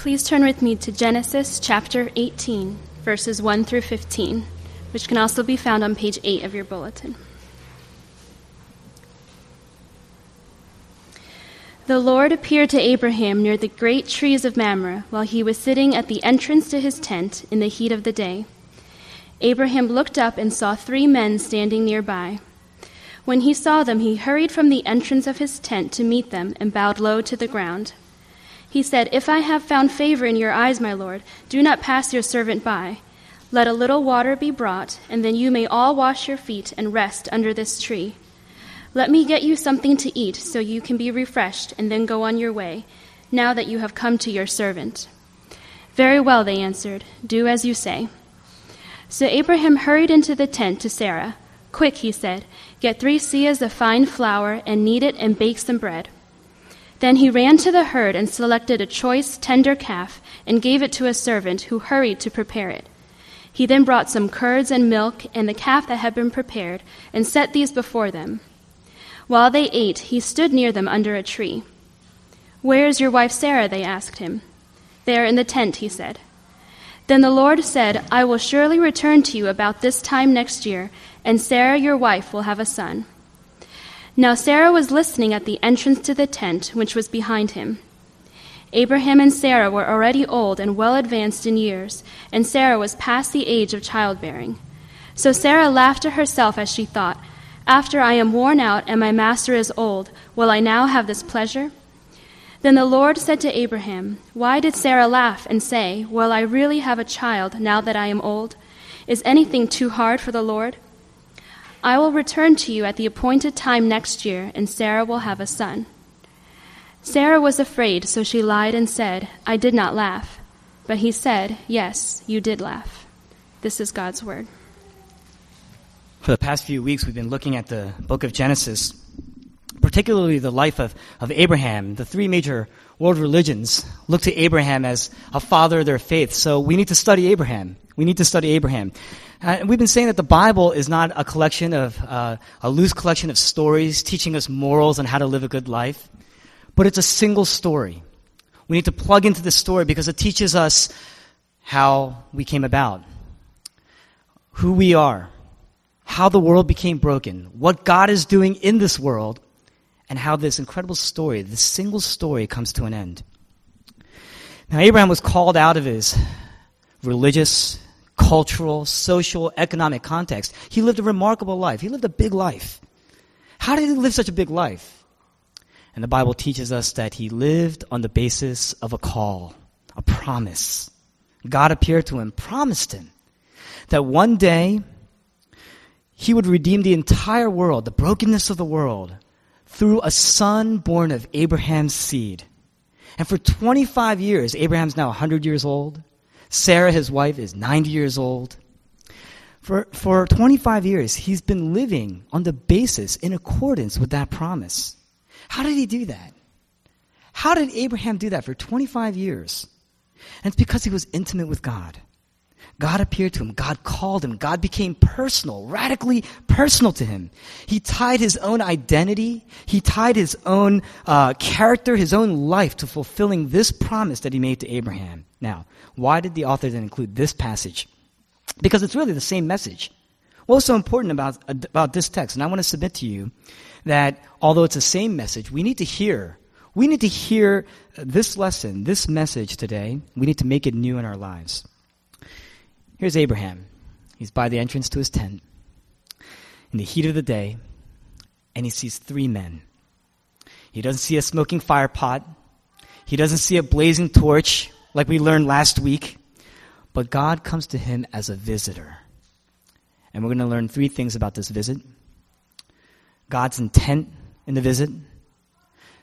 Please turn with me to Genesis chapter 18, verses 1 through 15, which can also be found on page 8 of your bulletin. The Lord appeared to Abraham near the great trees of Mamre while he was sitting at the entrance to his tent in the heat of the day. Abraham looked up and saw three men standing nearby. When he saw them, he hurried from the entrance of his tent to meet them and bowed low to the ground. He said, If I have found favor in your eyes, my Lord, do not pass your servant by. Let a little water be brought, and then you may all wash your feet and rest under this tree. Let me get you something to eat so you can be refreshed and then go on your way, now that you have come to your servant. Very well, they answered. Do as you say. So Abraham hurried into the tent to Sarah. Quick, he said, get three seahs of fine flour and knead it and bake some bread. Then he ran to the herd and selected a choice, tender calf and gave it to a servant who hurried to prepare it. He then brought some curds and milk and the calf that had been prepared and set these before them. While they ate, he stood near them under a tree. Where is your wife Sarah? They asked him. There in the tent, he said. Then the Lord said, I will surely return to you about this time next year, and Sarah your wife will have a son. Now Sarah was listening at the entrance to the tent, which was behind him. Abraham and Sarah were already old and well advanced in years, and Sarah was past the age of childbearing. So Sarah laughed to herself as she thought, After I am worn out and my master is old, will I now have this pleasure? Then the Lord said to Abraham, Why did Sarah laugh and say, Will I really have a child now that I am old? Is anything too hard for the Lord? I will return to you at the appointed time next year, and Sarah will have a son. Sarah was afraid, so she lied and said, I did not laugh. But he said, Yes, you did laugh. This is God's word. For the past few weeks, we've been looking at the book of Genesis, particularly the life of, of Abraham. The three major world religions look to Abraham as a father of their faith. So we need to study Abraham. We need to study Abraham. Uh, we've been saying that the Bible is not a collection of, uh, a loose collection of stories teaching us morals and how to live a good life, but it's a single story. We need to plug into this story because it teaches us how we came about, who we are, how the world became broken, what God is doing in this world, and how this incredible story, this single story, comes to an end. Now, Abraham was called out of his religious cultural, social, economic context. He lived a remarkable life. He lived a big life. How did he live such a big life? And the Bible teaches us that he lived on the basis of a call, a promise. God appeared to him, promised him that one day he would redeem the entire world, the brokenness of the world, through a son born of Abraham's seed. And for 25 years, Abraham's now 100 years old. Sarah, his wife, is 90 years old. For, for 25 years, he's been living on the basis, in accordance with that promise. How did he do that? How did Abraham do that for 25 years? And it's because he was intimate with God. God appeared to him. God called him. God became personal, radically personal to him. He tied his own identity, he tied his own uh, character, his own life to fulfilling this promise that he made to Abraham. Now, why did the author then include this passage? Because it's really the same message. What's so important about, about this text? And I want to submit to you that although it's the same message, we need to hear. We need to hear this lesson, this message today. We need to make it new in our lives. Here's Abraham. He's by the entrance to his tent in the heat of the day, and he sees three men. He doesn't see a smoking fire pot. He doesn't see a blazing torch like we learned last week. But God comes to him as a visitor. And we're going to learn three things about this visit God's intent in the visit,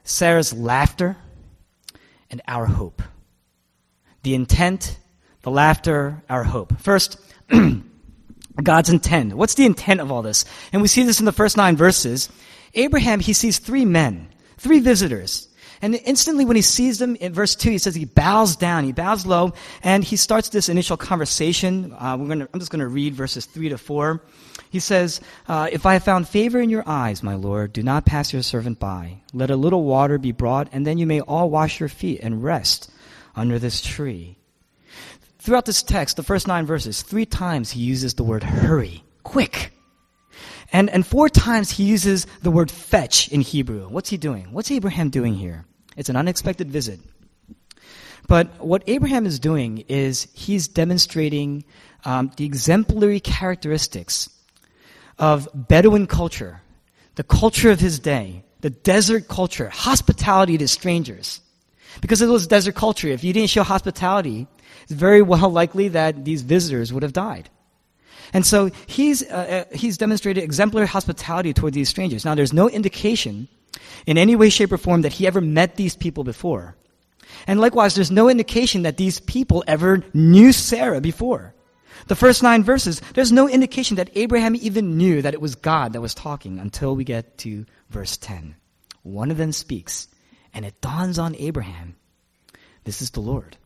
Sarah's laughter, and our hope. The intent, the laughter, our hope. First, God's intent. What's the intent of all this? And we see this in the first nine verses. Abraham, he sees three men, three visitors. And instantly when he sees them, in verse 2, he says he bows down, he bows low, and he starts this initial conversation. Uh, gonna, I'm just going to read verses 3 to 4. He says, uh, If I have found favor in your eyes, my Lord, do not pass your servant by. Let a little water be brought, and then you may all wash your feet and rest under this tree. Throughout this text, the first nine verses, three times he uses the word hurry, quick. And, and four times he uses the word fetch in Hebrew. What's he doing? What's Abraham doing here? It's an unexpected visit. But what Abraham is doing is he's demonstrating um, the exemplary characteristics of Bedouin culture, the culture of his day, the desert culture, hospitality to strangers. Because it was desert culture, if you didn't show hospitality, it's very well likely that these visitors would have died. And so he's, uh, uh, he's demonstrated exemplary hospitality toward these strangers. Now, there's no indication in any way, shape, or form that he ever met these people before. And likewise, there's no indication that these people ever knew Sarah before. The first nine verses, there's no indication that Abraham even knew that it was God that was talking until we get to verse 10. One of them speaks, and it dawns on Abraham this is the Lord.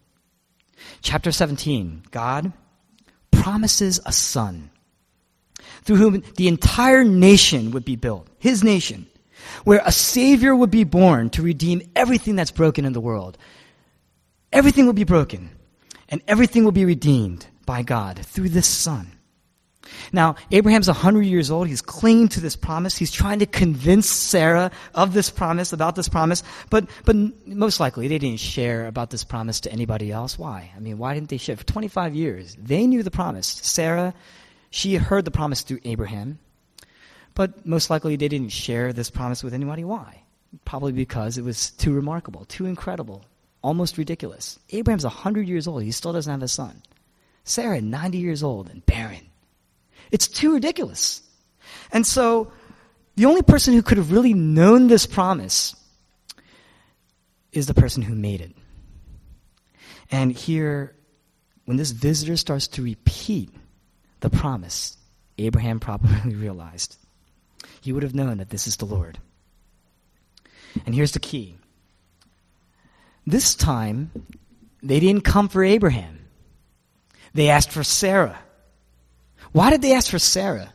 Chapter 17 God promises a son through whom the entire nation would be built, his nation, where a Savior would be born to redeem everything that's broken in the world. Everything will be broken, and everything will be redeemed by God through this son. Now, Abraham's 100 years old. He's clinging to this promise. He's trying to convince Sarah of this promise, about this promise. But, but most likely, they didn't share about this promise to anybody else. Why? I mean, why didn't they share? For 25 years, they knew the promise. Sarah, she heard the promise through Abraham. But most likely, they didn't share this promise with anybody. Why? Probably because it was too remarkable, too incredible, almost ridiculous. Abraham's 100 years old. He still doesn't have a son. Sarah, 90 years old and barren. It's too ridiculous. And so, the only person who could have really known this promise is the person who made it. And here, when this visitor starts to repeat the promise, Abraham probably realized he would have known that this is the Lord. And here's the key this time, they didn't come for Abraham. They asked for Sarah. Why did they ask for Sarah?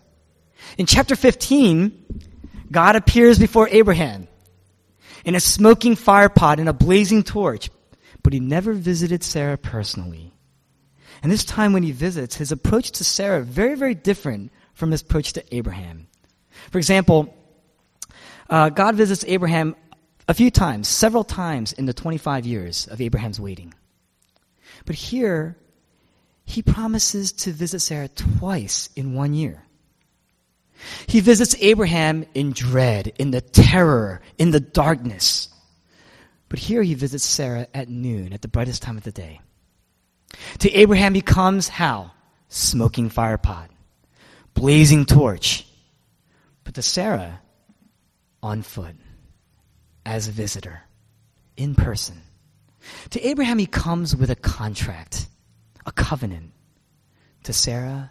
In chapter 15, God appears before Abraham in a smoking fire pot and a blazing torch, but he never visited Sarah personally. And this time when he visits, his approach to Sarah very, very different from his approach to Abraham. For example, uh, God visits Abraham a few times, several times in the 25 years of Abraham's waiting. But here, he promises to visit Sarah twice in one year. He visits Abraham in dread, in the terror, in the darkness. But here he visits Sarah at noon, at the brightest time of the day. To Abraham he comes how? Smoking firepot, blazing torch. But to Sarah, on foot, as a visitor, in person. To Abraham he comes with a contract a covenant. To Sarah,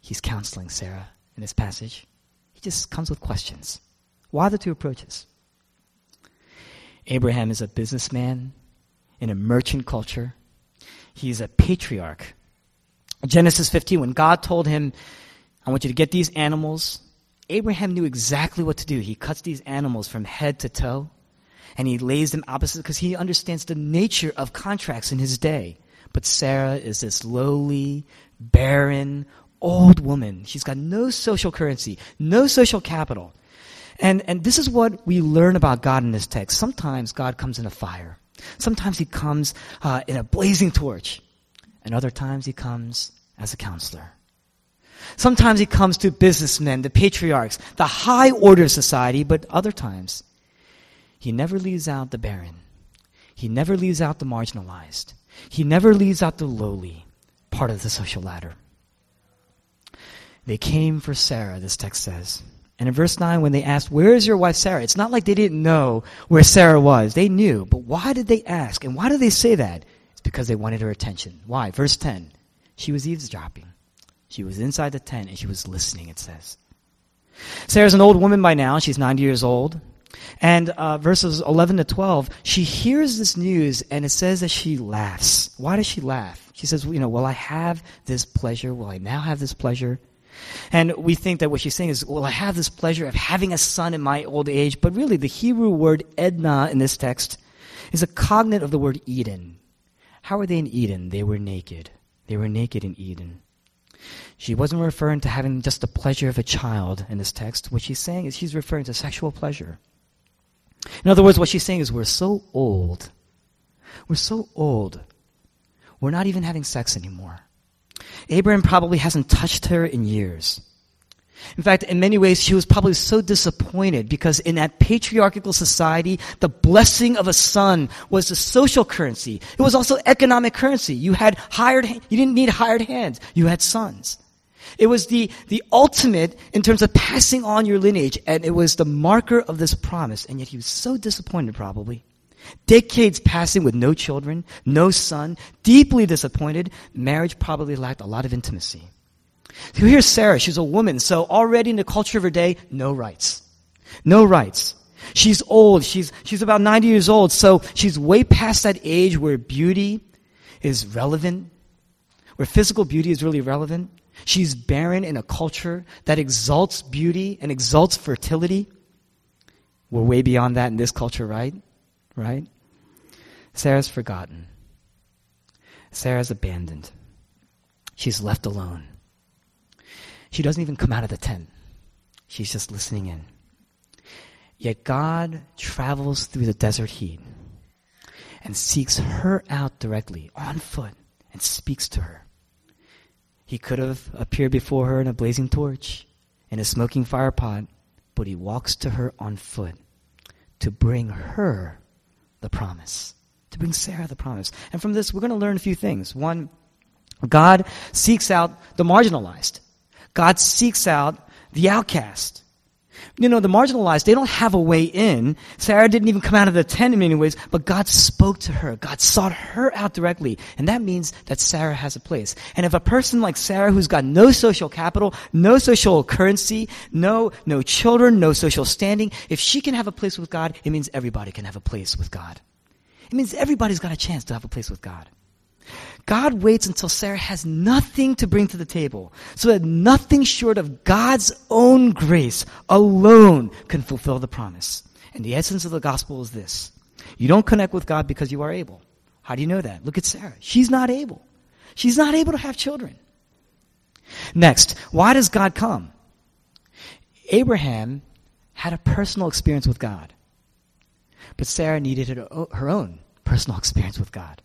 he's counseling Sarah in this passage. He just comes with questions. Why the two approaches? Abraham is a businessman in a merchant culture. He's a patriarch. Genesis 15, when God told him, I want you to get these animals, Abraham knew exactly what to do. He cuts these animals from head to toe and he lays them opposite because he understands the nature of contracts in his day. But Sarah is this lowly, barren, old woman. She's got no social currency, no social capital. And, and this is what we learn about God in this text. Sometimes God comes in a fire. Sometimes he comes uh, in a blazing torch. And other times he comes as a counselor. Sometimes he comes to businessmen, the patriarchs, the high order of society, but other times he never leaves out the barren. He never leaves out the marginalized. He never leaves out the lowly part of the social ladder. They came for Sarah, this text says. And in verse 9, when they asked, Where is your wife Sarah? It's not like they didn't know where Sarah was. They knew. But why did they ask? And why did they say that? It's because they wanted her attention. Why? Verse 10. She was eavesdropping. She was inside the tent and she was listening, it says. Sarah's an old woman by now. She's 90 years old. And uh, verses 11 to 12, she hears this news and it says that she laughs. Why does she laugh? She says, you know, will I have this pleasure? Will I now have this pleasure? And we think that what she's saying is, will I have this pleasure of having a son in my old age? But really, the Hebrew word Edna in this text is a cognate of the word Eden. How were they in Eden? They were naked. They were naked in Eden. She wasn't referring to having just the pleasure of a child in this text. What she's saying is she's referring to sexual pleasure. In other words, what she's saying is we're so old. We're so old. We're not even having sex anymore. Abraham probably hasn't touched her in years. In fact, in many ways, she was probably so disappointed because in that patriarchal society, the blessing of a son was the social currency. It was also economic currency. You had hired, you didn't need hired hands. You had sons. It was the, the ultimate in terms of passing on your lineage, and it was the marker of this promise, and yet he was so disappointed probably. Decades passing with no children, no son, deeply disappointed, marriage probably lacked a lot of intimacy. So here's Sarah, she's a woman, so already in the culture of her day, no rights. No rights. She's old, she's, she's about 90 years old, so she's way past that age where beauty is relevant, where physical beauty is really relevant. She's barren in a culture that exalts beauty and exalts fertility. We're way beyond that in this culture, right? Right? Sarah's forgotten. Sarah's abandoned. She's left alone. She doesn't even come out of the tent. She's just listening in. Yet God travels through the desert heat and seeks her out directly on foot and speaks to her. He could have appeared before her in a blazing torch, in a smoking fire pot, but he walks to her on foot to bring her the promise, to bring Sarah the promise. And from this, we're going to learn a few things. One, God seeks out the marginalized. God seeks out the outcast. You know, the marginalized, they don't have a way in. Sarah didn't even come out of the tent in many ways, but God spoke to her. God sought her out directly. And that means that Sarah has a place. And if a person like Sarah, who's got no social capital, no social currency, no, no children, no social standing, if she can have a place with God, it means everybody can have a place with God. It means everybody's got a chance to have a place with God. God waits until Sarah has nothing to bring to the table, so that nothing short of God's own grace alone can fulfill the promise. And the essence of the gospel is this. You don't connect with God because you are able. How do you know that? Look at Sarah. She's not able. She's not able to have children. Next, why does God come? Abraham had a personal experience with God. But Sarah needed her own personal experience with God.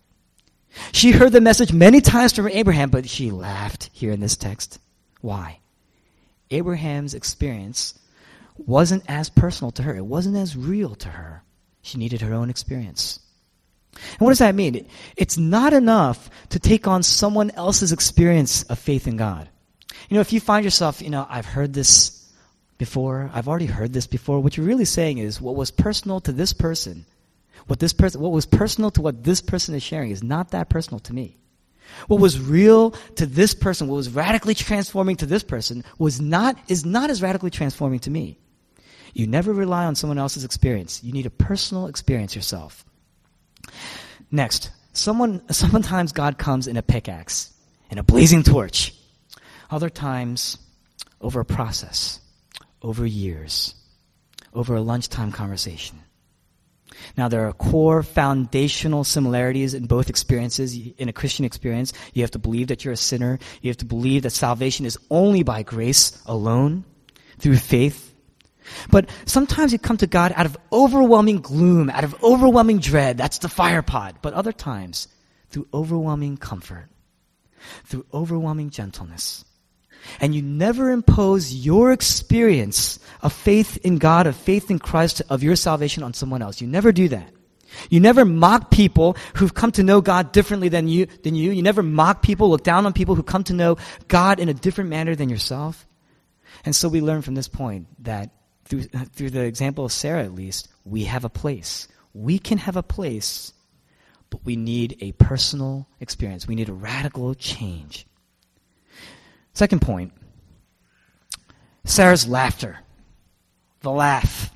She heard the message many times from Abraham, but she laughed here in this text. Why? Abraham's experience wasn't as personal to her. It wasn't as real to her. She needed her own experience. And what does that mean? It's not enough to take on someone else's experience of faith in God. You know, if you find yourself, you know, I've heard this before, I've already heard this before, what you're really saying is what was personal to this person what this person, what was personal to what this person is sharing is not that personal to me. What was real to this person, what was radically transforming to this person was not, is not as radically transforming to me. You never rely on someone else's experience. You need a personal experience yourself. Next, someone, sometimes God comes in a pickaxe, in a blazing torch. Other times, over a process, over years, over a lunchtime conversation. Now, there are core foundational similarities in both experiences. In a Christian experience, you have to believe that you're a sinner. You have to believe that salvation is only by grace alone, through faith. But sometimes you come to God out of overwhelming gloom, out of overwhelming dread. That's the fire pot. But other times, through overwhelming comfort, through overwhelming gentleness and you never impose your experience of faith in God, of faith in Christ, of your salvation on someone else. You never do that. You never mock people who've come to know God differently than you, than you. You never mock people, look down on people who come to know God in a different manner than yourself. And so we learn from this point that through, through the example of Sarah at least, we have a place. We can have a place, but we need a personal experience. We need a radical change. Second point Sarah's laughter. The laugh.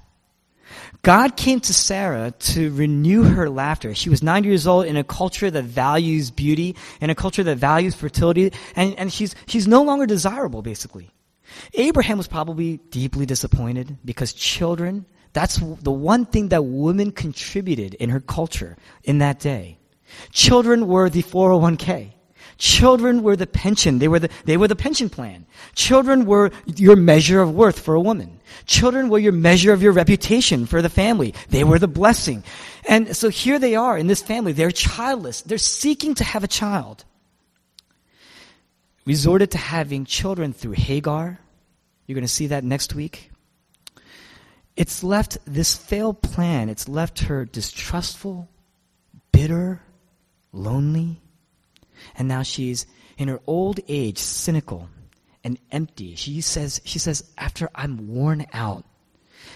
God came to Sarah to renew her laughter. She was 90 years old in a culture that values beauty, in a culture that values fertility, and, and she's, she's no longer desirable, basically. Abraham was probably deeply disappointed because children, that's the one thing that women contributed in her culture in that day. Children were the 401k. Children were the pension. They were the, they were the pension plan. Children were your measure of worth for a woman. Children were your measure of your reputation for the family. They were the blessing. And so here they are in this family. They're childless. They're seeking to have a child. Resorted to having children through Hagar. You're going to see that next week. It's left this failed plan, it's left her distrustful, bitter, lonely, and now she's in her old age cynical and empty. She says, she says, after I'm worn out.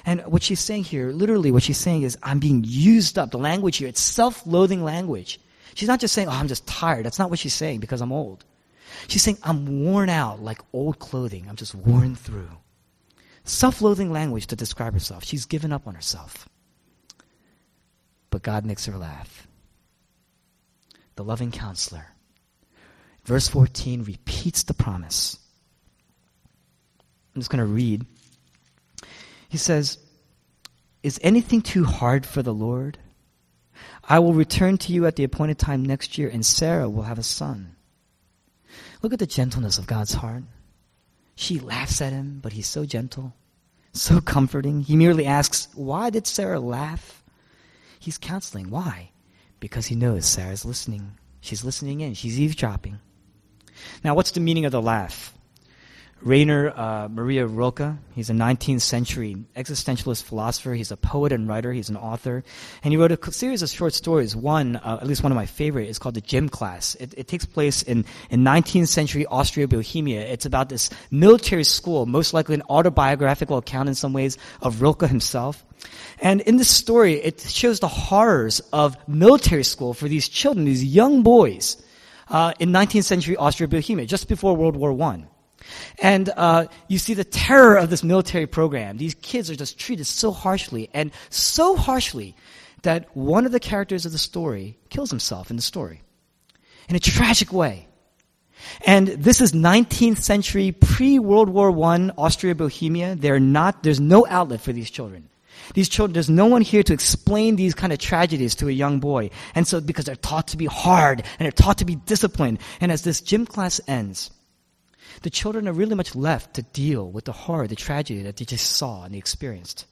And what she's saying here, literally what she's saying is, I'm being used up. The language here, it's self-loathing language. She's not just saying, oh, I'm just tired. That's not what she's saying because I'm old. She's saying, I'm worn out like old clothing. I'm just worn through. Self-loathing language to describe herself. She's given up on herself. But God makes her laugh. The loving counselor Verse 14 repeats the promise. I'm just going to read. He says, Is anything too hard for the Lord? I will return to you at the appointed time next year, and Sarah will have a son. Look at the gentleness of God's heart. She laughs at him, but he's so gentle, so comforting. He merely asks, Why did Sarah laugh? He's counseling. Why? Because he knows Sarah's listening. She's listening in, she's eavesdropping. Now, what's the meaning of the laugh? Rainer uh, Maria Rilke, he's a 19th century existentialist philosopher. He's a poet and writer. He's an author. And he wrote a series of short stories. One, uh, at least one of my favorite, is called The Gym Class. It, it takes place in, in 19th century Austria-Bohemia. It's about this military school, most likely an autobiographical account in some ways of Rilke himself. And in this story, it shows the horrors of military school for these children, these young boys uh, in 19th century Austria-Bohemia, just before World War I. And uh, you see the terror of this military program. These kids are just treated so harshly, and so harshly that one of the characters of the story kills himself in the story in a tragic way. And this is 19th century pre-World War I Austria-Bohemia. They're not, there's no outlet for these children. These children, there's no one here to explain these kind of tragedies to a young boy. And so, because they're taught to be hard and they're taught to be disciplined. And as this gym class ends, the children are really much left to deal with the horror, the tragedy that they just saw and they experienced.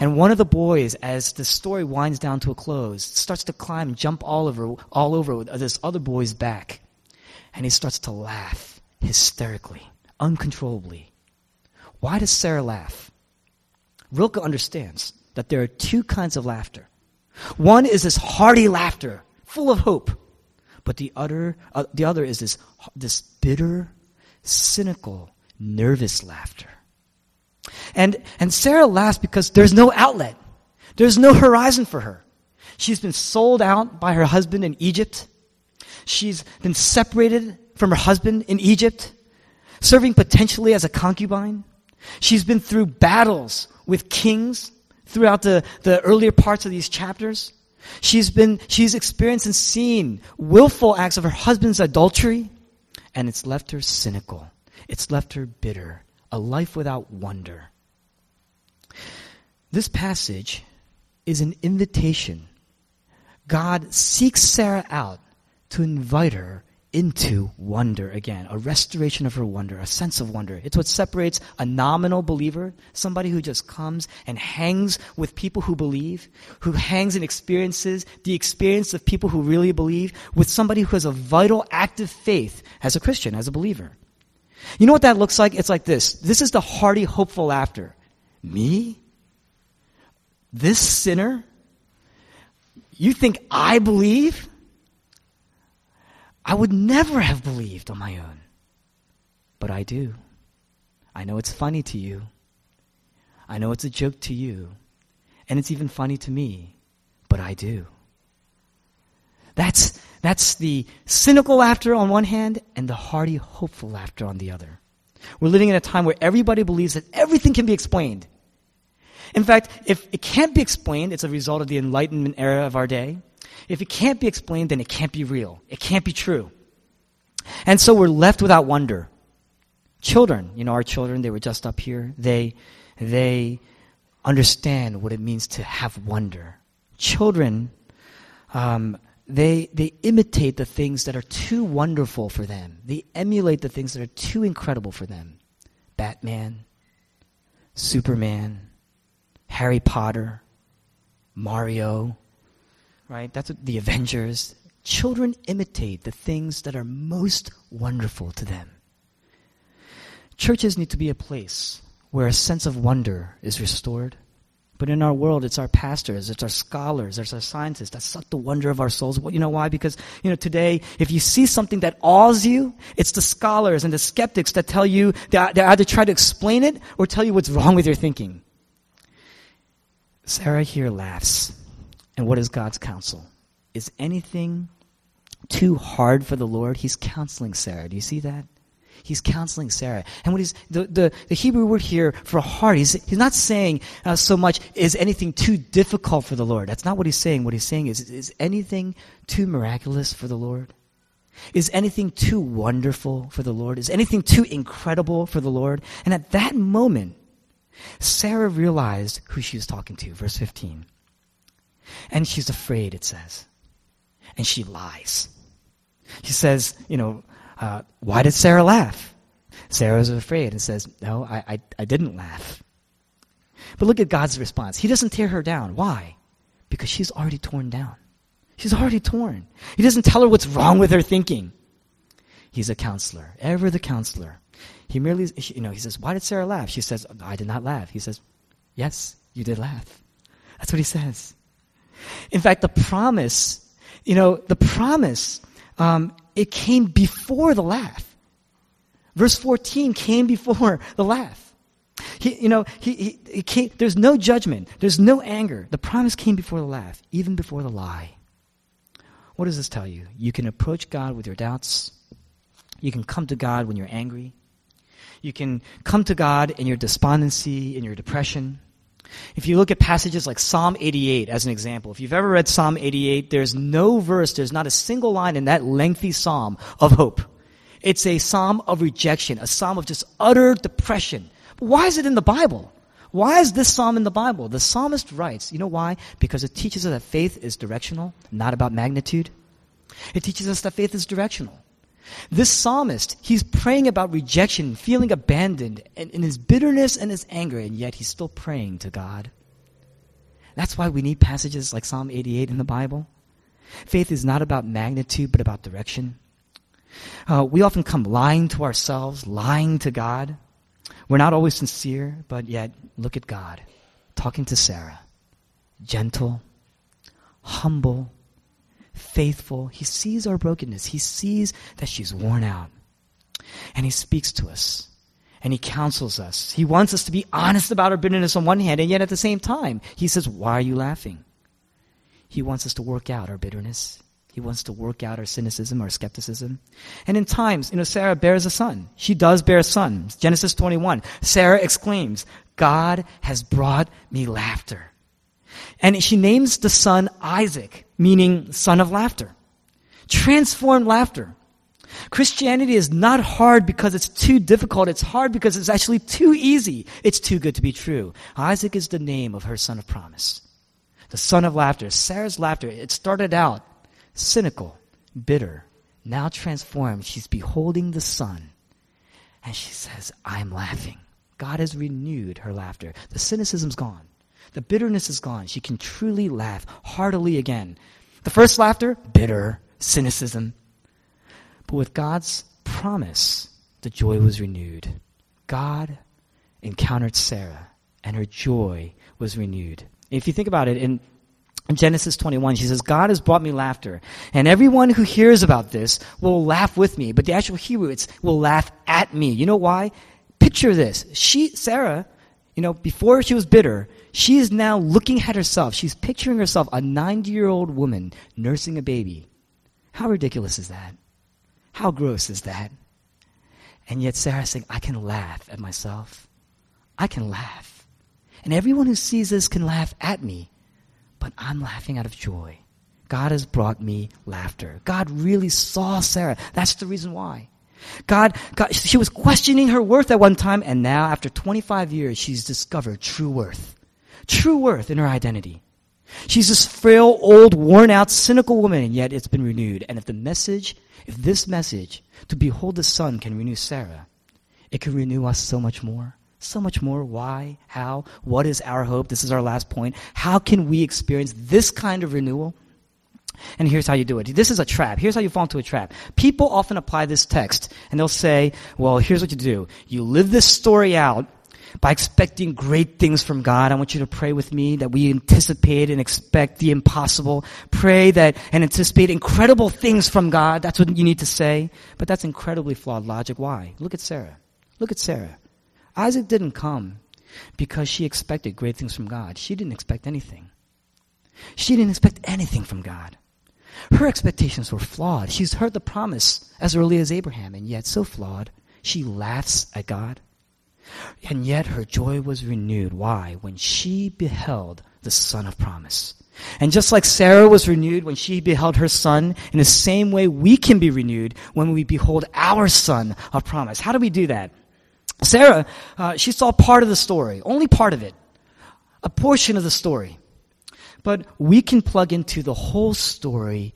And one of the boys, as the story winds down to a close, starts to climb jump all over, all over this other boy's back. And he starts to laugh hysterically, uncontrollably. Why does Sarah laugh? Rilke understands that there are two kinds of laughter. One is this hearty laughter, full of hope, but the other, uh, the other is this, this bitter, cynical, nervous laughter. And, and Sarah laughs because there's no outlet. There's no horizon for her. She's been sold out by her husband in Egypt. She's been separated from her husband in Egypt, serving potentially as a concubine. She's been through battles with kings throughout the, the earlier parts of these chapters. She's been, she's experienced and seen willful acts of her husband's adultery, and it's left her cynical. It's left her bitter, a life without wonder. This passage is an invitation. God seeks Sarah out to invite her into wonder again, a restoration of her wonder, a sense of wonder. It's what separates a nominal believer, somebody who just comes and hangs with people who believe, who hangs and experiences the experience of people who really believe, with somebody who has a vital, active faith as a Christian, as a believer. You know what that looks like? It's like this. This is the hearty, hopeful laughter. Me? This sinner? You think I believe? I would never have believed on my own. But I do. I know it's funny to you. I know it's a joke to you. And it's even funny to me. But I do. That's, that's the cynical laughter on one hand and the hearty, hopeful laughter on the other. We're living in a time where everybody believes that everything can be explained. In fact, if it can't be explained, it's a result of the Enlightenment era of our day. If it can't be explained, then it can't be real. It can't be true. And so we're left without wonder. Children, you know, our children, they were just up here. They, they understand what it means to have wonder. Children, um, they, they imitate the things that are too wonderful for them. They emulate the things that are too incredible for them. Batman, Superman, Harry Potter, Mario, right? That's what, the Avengers. Children imitate the things that are most wonderful to them. Churches need to be a place where a sense of wonder is restored. But in our world, it's our pastors, it's our scholars, it's our scientists that suck the wonder of our souls. Well, you know why? Because, you know, today, if you see something that awes you, it's the scholars and the skeptics that tell you, they, they either try to explain it or tell you what's wrong with your thinking. Sarah here laughs. And what is God's counsel? Is anything too hard for the Lord? He's counseling Sarah. Do you see that? He's counseling Sarah. And what he's, the, the, the Hebrew word here for hard, he's, he's not saying uh, so much, is anything too difficult for the Lord? That's not what he's saying. What he's saying is, is anything too miraculous for the Lord? Is anything too wonderful for the Lord? Is anything too incredible for the Lord? And at that moment, Sarah realized who she was talking to. Verse 15. And she's afraid, it says. And she lies. She says, you know, uh, why did Sarah laugh? Sarah afraid and says, No, I, I, I didn't laugh. But look at God's response. He doesn't tear her down. Why? Because she's already torn down. She's already torn. He doesn't tell her what's wrong with her thinking. He's a counselor, ever the counselor. He merely, you know, he says, Why did Sarah laugh? She says, I did not laugh. He says, Yes, you did laugh. That's what he says. In fact, the promise, you know, the promise um, it came before the laugh. Verse 14 came before the laugh. He, you know, he, he, he came, there's no judgment. There's no anger. The promise came before the laugh, even before the lie. What does this tell you? You can approach God with your doubts. You can come to God when you're angry. You can come to God in your despondency, in your depression. If you look at passages like Psalm 88 as an example, if you've ever read Psalm 88, there's no verse, there's not a single line in that lengthy psalm of hope. It's a psalm of rejection, a psalm of just utter depression. But why is it in the Bible? Why is this psalm in the Bible? The psalmist writes, you know why? Because it teaches us that faith is directional, not about magnitude. It teaches us that faith is directional. This psalmist, he's praying about rejection, feeling abandoned, and in his bitterness and his anger, and yet he's still praying to God. That's why we need passages like Psalm 88 in the Bible. Faith is not about magnitude, but about direction. Uh, we often come lying to ourselves, lying to God. We're not always sincere, but yet look at God talking to Sarah. Gentle, humble, faithful. He sees our brokenness. He sees that she's worn out. And he speaks to us. And he counsels us. He wants us to be honest about our bitterness on one hand, and yet at the same time, he says, Why are you laughing? He wants us to work out our bitterness. He wants to work out our cynicism, our skepticism. And in times, you know, Sarah bears a son. She does bear a son. Genesis 21. Sarah exclaims, God has brought me laughter. And she names the son Isaac, meaning son of laughter. Transformed laughter. Christianity is not hard because it's too difficult. It's hard because it's actually too easy. It's too good to be true. Isaac is the name of her son of promise. The son of laughter. Sarah's laughter, it started out cynical, bitter, now transformed. She's beholding the son. And she says, I'm laughing. God has renewed her laughter. The cynicism's gone. The bitterness is gone. She can truly laugh heartily again. The first laughter, bitter, cynicism. But with God's promise, the joy was renewed. God encountered Sarah, and her joy was renewed. If you think about it, in Genesis 21, she says, God has brought me laughter. And everyone who hears about this will laugh with me. But the actual Hebrew, it's will laugh at me. You know why? Picture this. She, Sarah, you know, before she was bitter, she is now looking at herself. She's picturing herself, a 90 year old woman nursing a baby. How ridiculous is that? How gross is that? And yet Sarah's saying, I can laugh at myself. I can laugh. And everyone who sees this can laugh at me. But I'm laughing out of joy. God has brought me laughter. God really saw Sarah. That's the reason why. God, God, she was questioning her worth at one time, and now, after 25 years, she's discovered true worth. True worth in her identity. She's this frail, old, worn out, cynical woman, and yet it's been renewed. And if the message, if this message, to behold the Son, can renew Sarah, it can renew us so much more. So much more. Why? How? What is our hope? This is our last point. How can we experience this kind of renewal? And here's how you do it. This is a trap. Here's how you fall into a trap. People often apply this text and they'll say, well, here's what you do. You live this story out by expecting great things from God. I want you to pray with me that we anticipate and expect the impossible. Pray that and anticipate incredible things from God. That's what you need to say. But that's incredibly flawed logic. Why? Look at Sarah. Look at Sarah. Isaac didn't come because she expected great things from God. She didn't expect anything. She didn't expect anything from God. Her expectations were flawed. She's heard the promise as early as Abraham, and yet so flawed, she laughs at God. And yet her joy was renewed. Why? When she beheld the son of promise. And just like Sarah was renewed when she beheld her son, in the same way we can be renewed when we behold our son of promise. How do we do that? Sarah, uh, she saw part of the story, only part of it, a portion of the story. But we can plug into the whole story.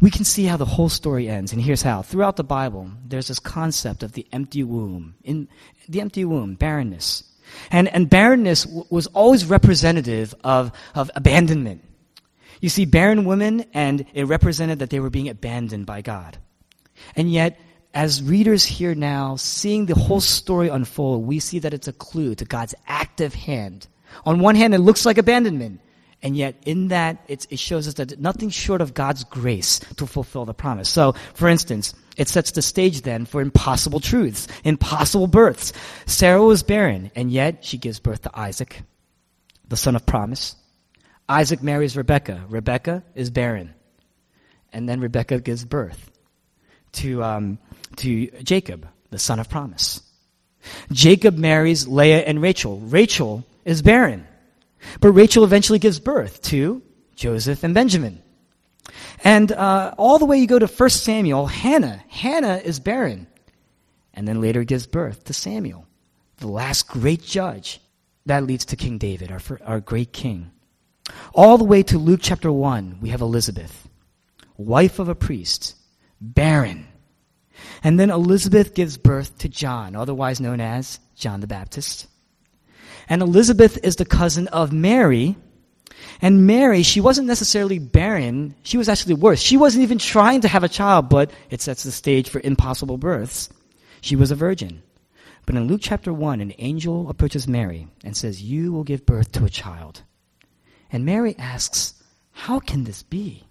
We can see how the whole story ends. And here's how. Throughout the Bible, there's this concept of the empty womb. In the empty womb, barrenness. And, and barrenness w- was always representative of, of abandonment. You see barren women, and it represented that they were being abandoned by God. And yet, as readers here now, seeing the whole story unfold, we see that it's a clue to God's active hand. On one hand, it looks like abandonment. And yet, in that, it shows us that nothing short of God's grace to fulfill the promise. So, for instance, it sets the stage then for impossible truths, impossible births. Sarah was barren, and yet she gives birth to Isaac, the son of promise. Isaac marries Rebecca. Rebecca is barren. And then Rebecca gives birth to um, to Jacob, the son of promise. Jacob marries Leah and Rachel. Rachel is barren. But Rachel eventually gives birth to Joseph and Benjamin. And uh, all the way you go to 1 Samuel, Hannah. Hannah is barren. And then later gives birth to Samuel, the last great judge. That leads to King David, our, our great king. All the way to Luke chapter 1, we have Elizabeth, wife of a priest, barren. And then Elizabeth gives birth to John, otherwise known as John the Baptist. And Elizabeth is the cousin of Mary. And Mary, she wasn't necessarily barren. She was actually worse. She wasn't even trying to have a child, but it sets the stage for impossible births. She was a virgin. But in Luke chapter 1, an angel approaches Mary and says, You will give birth to a child. And Mary asks, How can this be?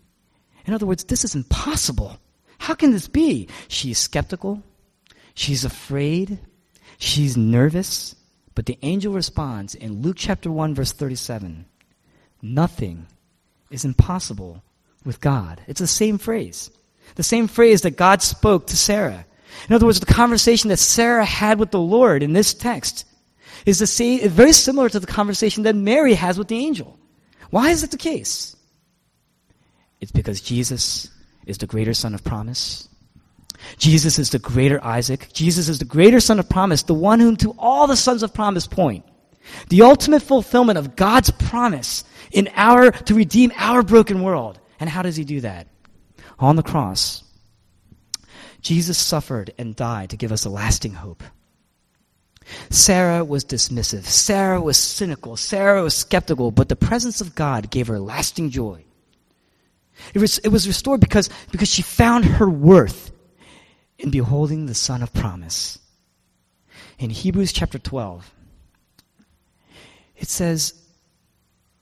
In other words, this is impossible. How can this be? She's skeptical. She's afraid. She's nervous. But the angel responds in Luke chapter 1 verse 37. Nothing is impossible with God. It's the same phrase. The same phrase that God spoke to Sarah. In other words, the conversation that Sarah had with the Lord in this text is the same, very similar to the conversation that Mary has with the angel. Why is that the case? It's because Jesus is the greater son of promise. Jesus is the greater Isaac. Jesus is the greater son of promise, the one whom to all the sons of promise point. The ultimate fulfillment of God's promise in our, to redeem our broken world. And how does he do that? On the cross, Jesus suffered and died to give us a lasting hope. Sarah was dismissive. Sarah was cynical. Sarah was skeptical, but the presence of God gave her lasting joy. It was, it was restored because, because she found her worth in beholding the Son of promise. In Hebrews chapter 12, it says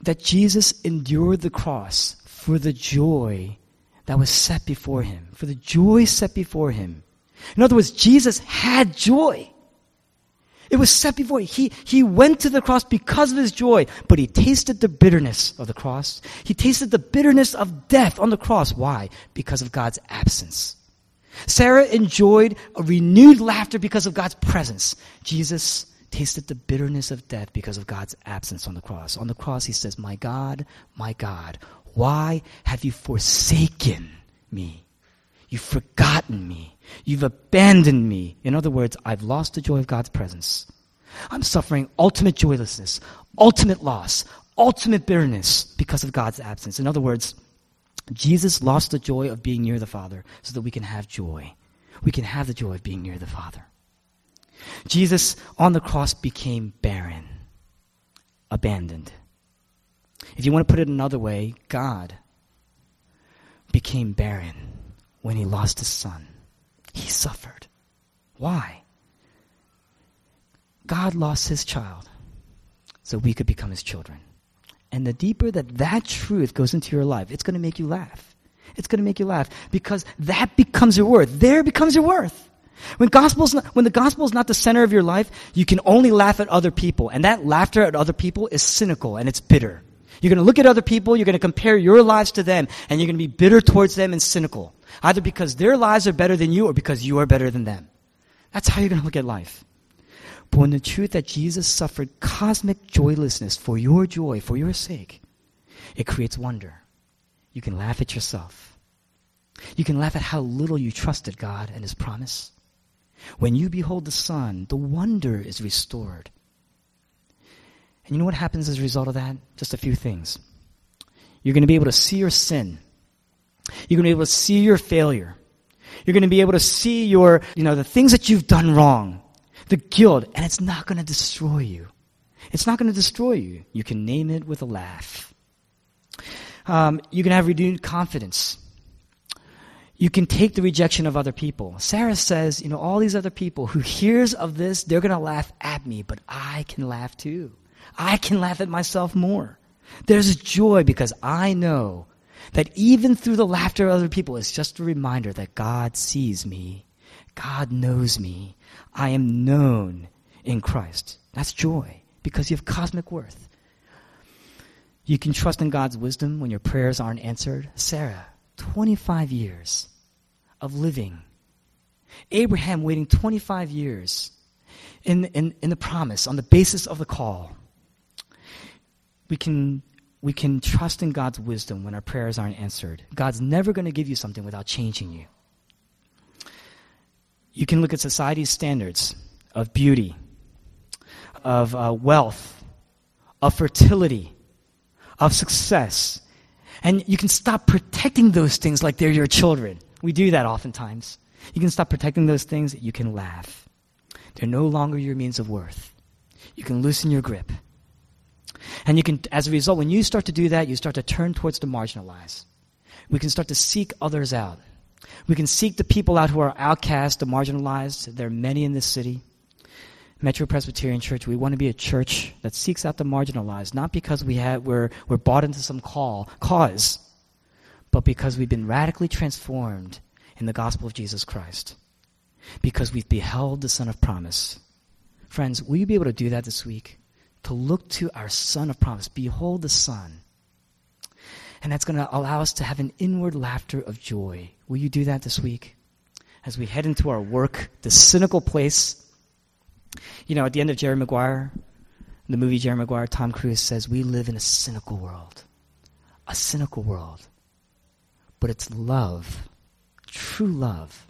that Jesus endured the cross for the joy that was set before him, for the joy set before him. In other words, Jesus had joy. It was set before him. He, he went to the cross because of his joy, but he tasted the bitterness of the cross. He tasted the bitterness of death on the cross. Why? Because of God's absence. Sarah enjoyed a renewed laughter because of God's presence. Jesus tasted the bitterness of death because of God's absence on the cross. On the cross, he says, My God, my God, why have you forsaken me? You've forgotten me. You've abandoned me. In other words, I've lost the joy of God's presence. I'm suffering ultimate joylessness, ultimate loss, ultimate bitterness because of God's absence. In other words, Jesus lost the joy of being near the Father so that we can have joy. We can have the joy of being near the Father. Jesus on the cross became barren, abandoned. If you want to put it another way, God became barren when he lost his son. He suffered. Why? God lost his child so we could become his children. And the deeper that that truth goes into your life, it's going to make you laugh. It's going to make you laugh because that becomes your worth. There becomes your worth. When gospel's not, when the gospel is not the center of your life, you can only laugh at other people. And that laughter at other people is cynical and it's bitter. You're going to look at other people, you're going to compare your lives to them, and you're going to be bitter towards them and cynical. Either because their lives are better than you or because you are better than them. That's how you're going to look at life. But when the truth that Jesus suffered cosmic joylessness for your joy, for your sake, it creates wonder. You can laugh at yourself. You can laugh at how little you trusted God and His promise. When you behold the Son, the wonder is restored. And you know what happens as a result of that? Just a few things. You're going to be able to see your sin. You're going to be able to see your failure. You're going to be able to see your, you know, the things that you've done wrong, the guilt, and it's not going to destroy you. It's not going to destroy you. You can name it with a laugh. Um, you can have renewed confidence you can take the rejection of other people. Sarah says, you know, all these other people who hears of this, they're going to laugh at me, but I can laugh too. I can laugh at myself more. There's joy because I know that even through the laughter of other people, it's just a reminder that God sees me. God knows me. I am known in Christ. That's joy because you have cosmic worth. You can trust in God's wisdom when your prayers aren't answered. Sarah, 25 years of living. Abraham waiting 25 years in, in, in the promise on the basis of the call. We can, we can trust in God's wisdom when our prayers aren't answered. God's never going to give you something without changing you. You can look at society's standards of beauty, of uh, wealth, of fertility, of success, and you can stop protecting those things like they're your children. We do that oftentimes. You can stop protecting those things, you can laugh. They're no longer your means of worth. You can loosen your grip. And you can, as a result, when you start to do that, you start to turn towards the marginalized. We can start to seek others out. We can seek the people out who are outcast, the marginalized. There are many in this city. Metro Presbyterian Church, we want to be a church that seeks out the marginalized, not because we have, we're, we're bought into some call, cause, but because we've been radically transformed in the gospel of Jesus Christ. Because we've beheld the Son of Promise. Friends, will you be able to do that this week? To look to our Son of Promise. Behold the Son. And that's going to allow us to have an inward laughter of joy. Will you do that this week? As we head into our work, the cynical place you know, at the end of Jerry Maguire, the movie Jerry Maguire, Tom Cruise says, We live in a cynical world. A cynical world. But it's love, true love,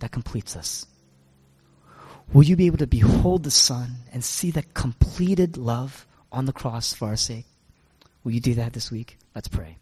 that completes us. Will you be able to behold the Son and see that completed love on the cross for our sake? Will you do that this week? Let's pray.